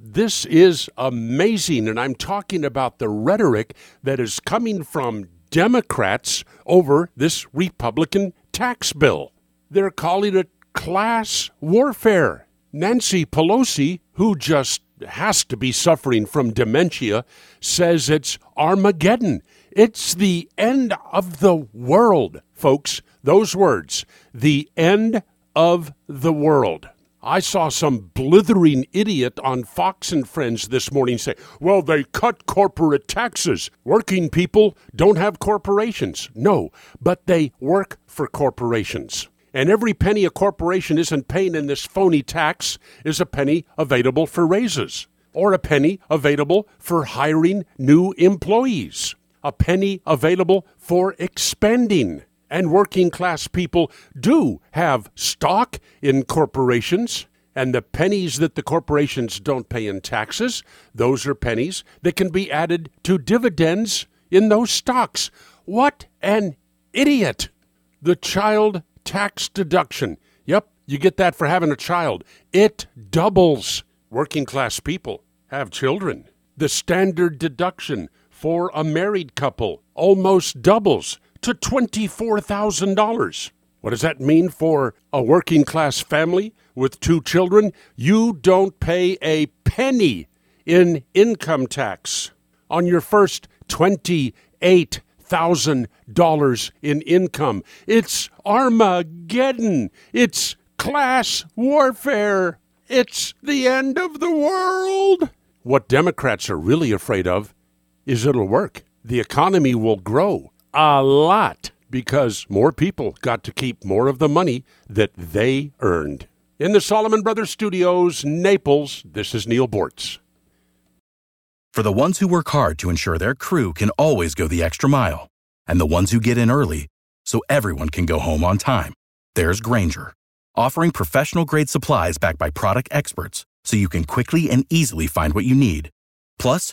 This is amazing, and I'm talking about the rhetoric that is coming from Democrats over this Republican tax bill. They're calling it class warfare. Nancy Pelosi, who just has to be suffering from dementia, says it's Armageddon. It's the end of the world, folks. Those words, the end of the world. I saw some blithering idiot on Fox and Friends this morning say, well, they cut corporate taxes. Working people don't have corporations. No, but they work for corporations. And every penny a corporation isn't paying in this phony tax is a penny available for raises, or a penny available for hiring new employees, a penny available for expanding and working class people do have stock in corporations. And the pennies that the corporations don't pay in taxes, those are pennies that can be added to dividends in those stocks. What an idiot! The child tax deduction. Yep, you get that for having a child. It doubles. Working class people have children. The standard deduction for a married couple almost doubles to $24,000. What does that mean for a working class family with two children? You don't pay a penny in income tax on your first $28,000 in income. It's Armageddon. It's class warfare. It's the end of the world. What Democrats are really afraid of is it'll work. The economy will grow a lot because more people got to keep more of the money that they earned. In the Solomon Brothers Studios, Naples, this is Neal Boortz. For the ones who work hard to ensure their crew can always go the extra mile, and the ones who get in early so everyone can go home on time, there's Grainger, offering professional grade supplies backed by product experts so you can quickly and easily find what you need. Plus,